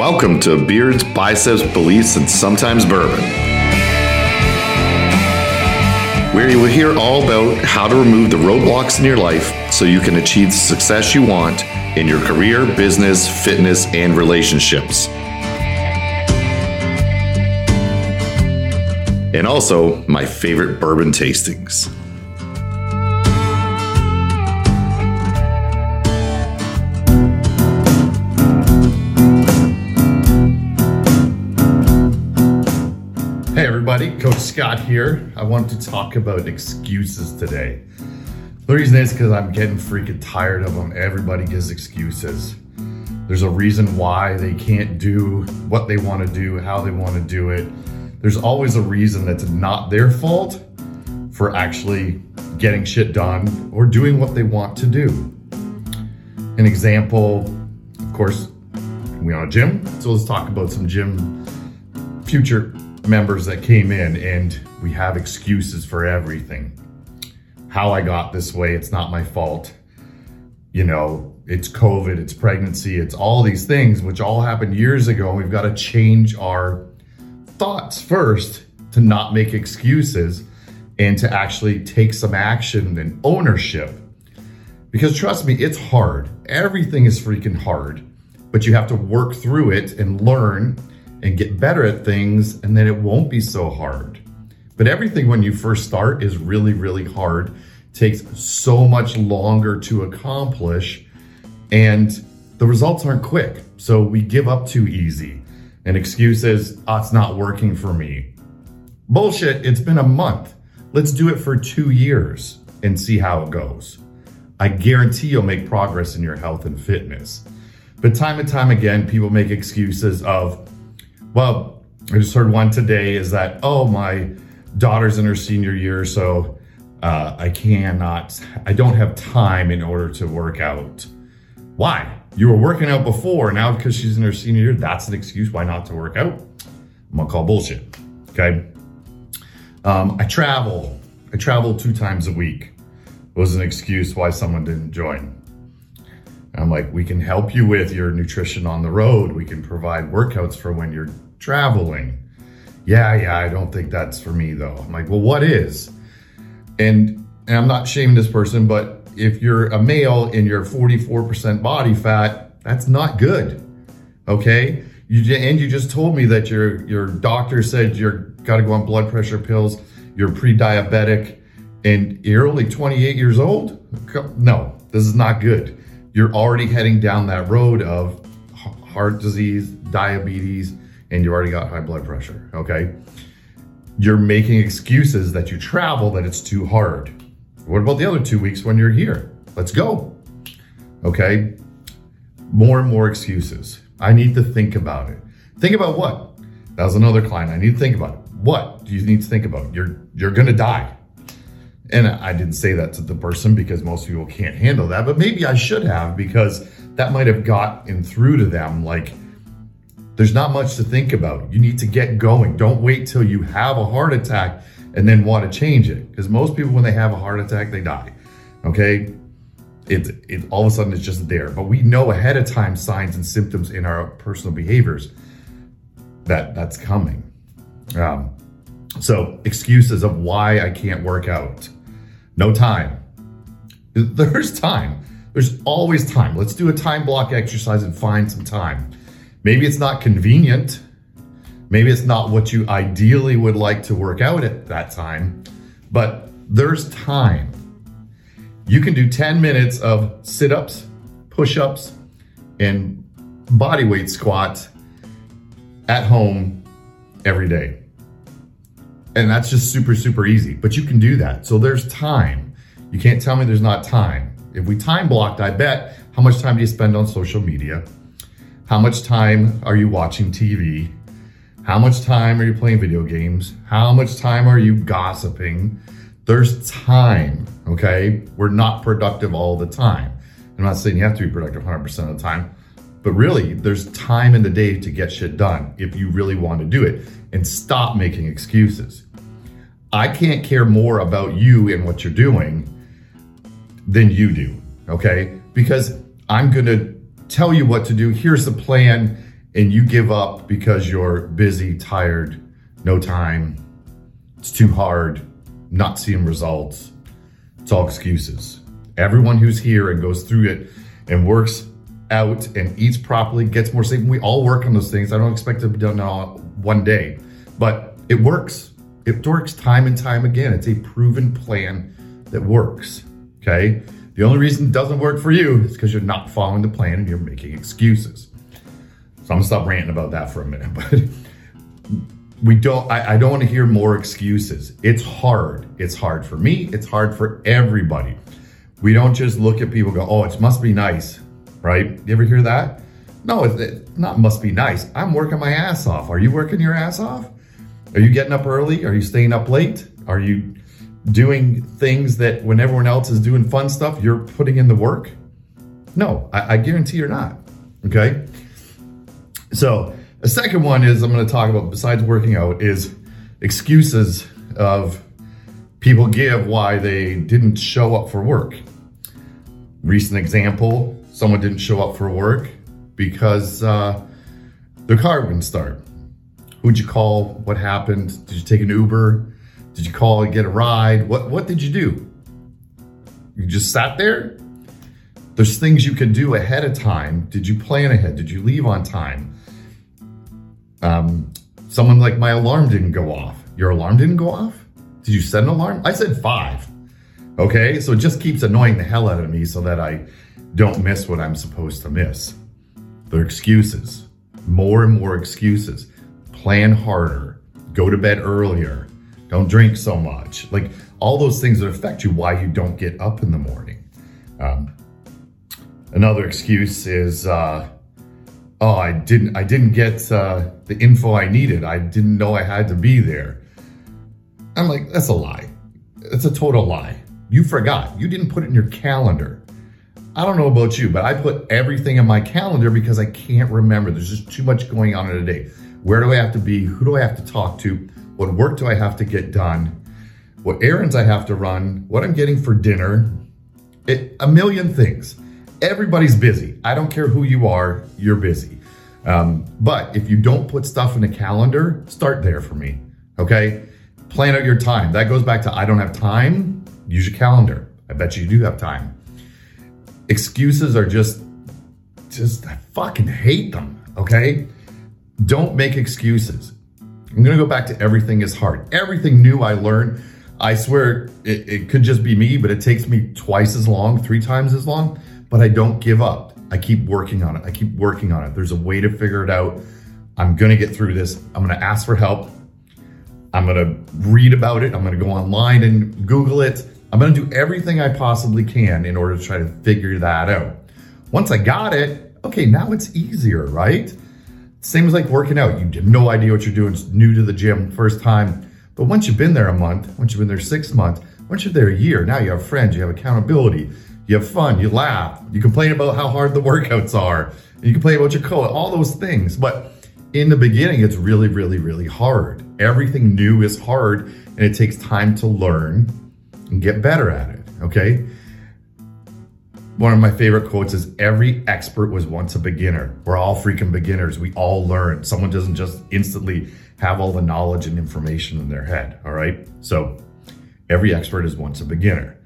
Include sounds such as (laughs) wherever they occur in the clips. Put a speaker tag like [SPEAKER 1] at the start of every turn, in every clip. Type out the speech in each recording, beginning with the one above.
[SPEAKER 1] Welcome to Beards, Biceps, Beliefs, and Sometimes Bourbon, where you will hear all about how to remove the roadblocks in your life so you can achieve the success you want in your career, business, fitness, and relationships. And also, my favorite bourbon tastings.
[SPEAKER 2] Everybody, Coach Scott here. I want to talk about excuses today. The reason is because I'm getting freaking tired of them. Everybody gives excuses. There's a reason why they can't do what they want to do, how they want to do it. There's always a reason that's not their fault for actually getting shit done or doing what they want to do. An example, of course, we own a gym, so let's talk about some gym future members that came in and we have excuses for everything. How I got this way, it's not my fault. You know, it's COVID, it's pregnancy, it's all these things which all happened years ago. And We've got to change our thoughts first to not make excuses and to actually take some action and ownership. Because trust me, it's hard. Everything is freaking hard, but you have to work through it and learn and get better at things, and then it won't be so hard. But everything when you first start is really, really hard, takes so much longer to accomplish, and the results aren't quick. So we give up too easy. And excuses, oh, it's not working for me. Bullshit, it's been a month. Let's do it for two years and see how it goes. I guarantee you'll make progress in your health and fitness. But time and time again, people make excuses of, well, I just heard one today is that, oh, my daughter's in her senior year, so uh, I cannot, I don't have time in order to work out. Why? You were working out before, now because she's in her senior year, that's an excuse why not to work out. I'm gonna call bullshit. Okay. Um, I travel. I travel two times a week. Was an excuse why someone didn't join. I'm like, we can help you with your nutrition on the road. We can provide workouts for when you're traveling. Yeah, yeah, I don't think that's for me though. I'm like, well, what is? And, and I'm not shaming this person, but if you're a male and you're 44% body fat, that's not good. Okay. You and you just told me that your your doctor said you're got to go on blood pressure pills. You're pre-diabetic, and you're only 28 years old. No, this is not good you're already heading down that road of heart disease, diabetes, and you already got high blood pressure, okay? You're making excuses that you travel, that it's too hard. What about the other two weeks when you're here? Let's go, okay? More and more excuses. I need to think about it. Think about what? That was another client. I need to think about it. What do you need to think about? You're you're gonna die. And I didn't say that to the person because most people can't handle that, but maybe I should have because that might have gotten through to them. Like, there's not much to think about. You need to get going. Don't wait till you have a heart attack and then want to change it. Because most people, when they have a heart attack, they die. Okay. It, it all of a sudden it's just there. But we know ahead of time signs and symptoms in our personal behaviors that that's coming. Um, so excuses of why I can't work out. No time. (laughs) There's time. There's always time. Let's do a time block exercise and find some time. Maybe it's not convenient. Maybe it's not what you ideally would like to work out at that time, but there's time. You can do 10 minutes of sit ups, push ups, and body weight squats at home every day. And that's just super, super easy, but you can do that. So there's time. You can't tell me there's not time. If we time blocked, I bet how much time do you spend on social media? How much time are you watching TV? How much time are you playing video games? How much time are you gossiping? There's time, okay? We're not productive all the time. I'm not saying you have to be productive 100% of the time, but really, there's time in the day to get shit done if you really want to do it and stop making excuses. I can't care more about you and what you're doing than you do, okay? Because I'm to tell you what to do. Here's the plan. and you give up because you're busy, tired, no time, it's too hard, not seeing results, it's all excuses. Everyone who's here and goes through it and works out and eats properly, gets more safe. We all work on those things. I don't expect it to be done all one day, but it works. It works time and time again. It's a proven plan that works. Okay. The only reason it doesn't work for you is because you're not following the plan and you're making excuses. So I'm gonna stop ranting about that for a minute. (laughs) But we don't I, I don't want to hear more excuses. It's hard. It's hard for me, it's hard for everybody. We don't just look at people go, oh, it must be nice, right? You ever hear that? No, it's not must be nice. I'm working my ass off. Are you working your ass off? Are you getting up early? Are you staying up late? Are you doing things that when everyone else is doing fun stuff, you're putting in the work? No, I, I guarantee you're not. Okay. So a second one is I'm going to talk about besides working out is excuses of people give why they didn't show up for work. Recent example, someone didn't show up for work because uh, their car wouldn't start. Who'd you call? What happened? Did you take an Uber? Did you call and get a ride? What what did you do? You just sat there? There's things you could do ahead of time. Did you plan ahead? Did you leave on time? Um, someone like my alarm didn't go off. Your alarm didn't go off? Did you set an alarm? I said five. Okay, so it just keeps annoying the hell out of me so that I don't miss what I'm supposed to miss. They're excuses. More and more excuses. Plan harder. Go to bed earlier. Don't drink so much. Like all those things that affect you why you don't get up in the morning. Um, another excuse is uh, oh, I didn't, I didn't get uh, the info I needed. I didn't know I had to be there. I'm like, that's a lie. It's a total lie. You forgot. You didn't put it in your calendar. I don't know about you, but I put everything in my calendar because I can't remember. There's just too much going on in a day. Where do I have to be? Who do I have to talk to? What work do I have to get done? What errands I have to run? What I'm getting for dinner? It, a million things. Everybody's busy. I don't care who you are, you're busy. Um, but if you don't put stuff in a calendar, start there for me. Okay. Plan out your time. That goes back to I don't have time. Use your calendar. I bet you do have time. Excuses are just, just, I fucking hate them. Okay. Don't make excuses. I'm going to go back to everything is hard. Everything new I learned, I swear it, it could just be me, but it takes me twice as long, three times as long but I don't give up. I keep working on it. I keep working on it. There's a way to figure it out. I'm going to get through this. I'm going to ask for help. I'm going to read about it. I'm going to go online and Google it. I'm going to do everything I possibly can in order to try to figure that out. Once I got it, okay, now it's easier, right? Same as like working out. You have no idea what you're doing, it's new to the gym, first time. But once you've been there a month, once you've been there six months, once you're there a year, now you have friends, you have accountability, you have fun, you laugh, you complain about how hard the (laughs) workouts are, you complain about your coat, all those things. But in the beginning, it's really, really, really hard. Everything new is hard and it takes time to learn and get better at it. Okay. One of my favorite quotes is every expert was once a beginner. We're all freaking beginners. We all learn. Someone doesn't just instantly have all the knowledge and information in their head. All right. So every expert is once a beginner.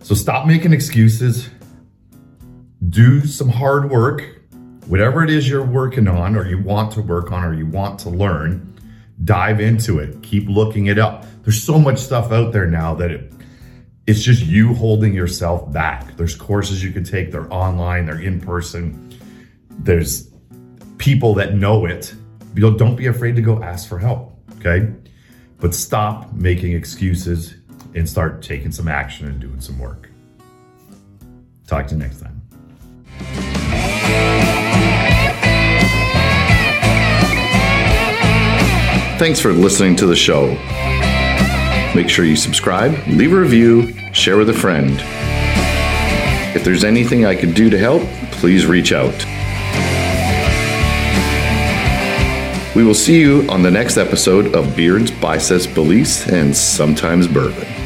[SPEAKER 2] So stop making excuses. Do some hard work. Whatever it is you're working on, or you want to work on, or you want to learn, dive into it. Keep looking it up. There's so much stuff out there now that it, it's just you holding yourself back. There's courses you can take, they're online, they're in person. There's people that know it. Don't be afraid to go ask for help, okay? But stop making excuses and start taking some action and doing some work. Talk to you next time.
[SPEAKER 1] Thanks for listening to the show. Make sure you subscribe, leave a review, share with a friend. If there's anything I could do to help, please reach out. We will see you on the next episode of Beards, Biceps, Beliefs, and Sometimes Bourbon.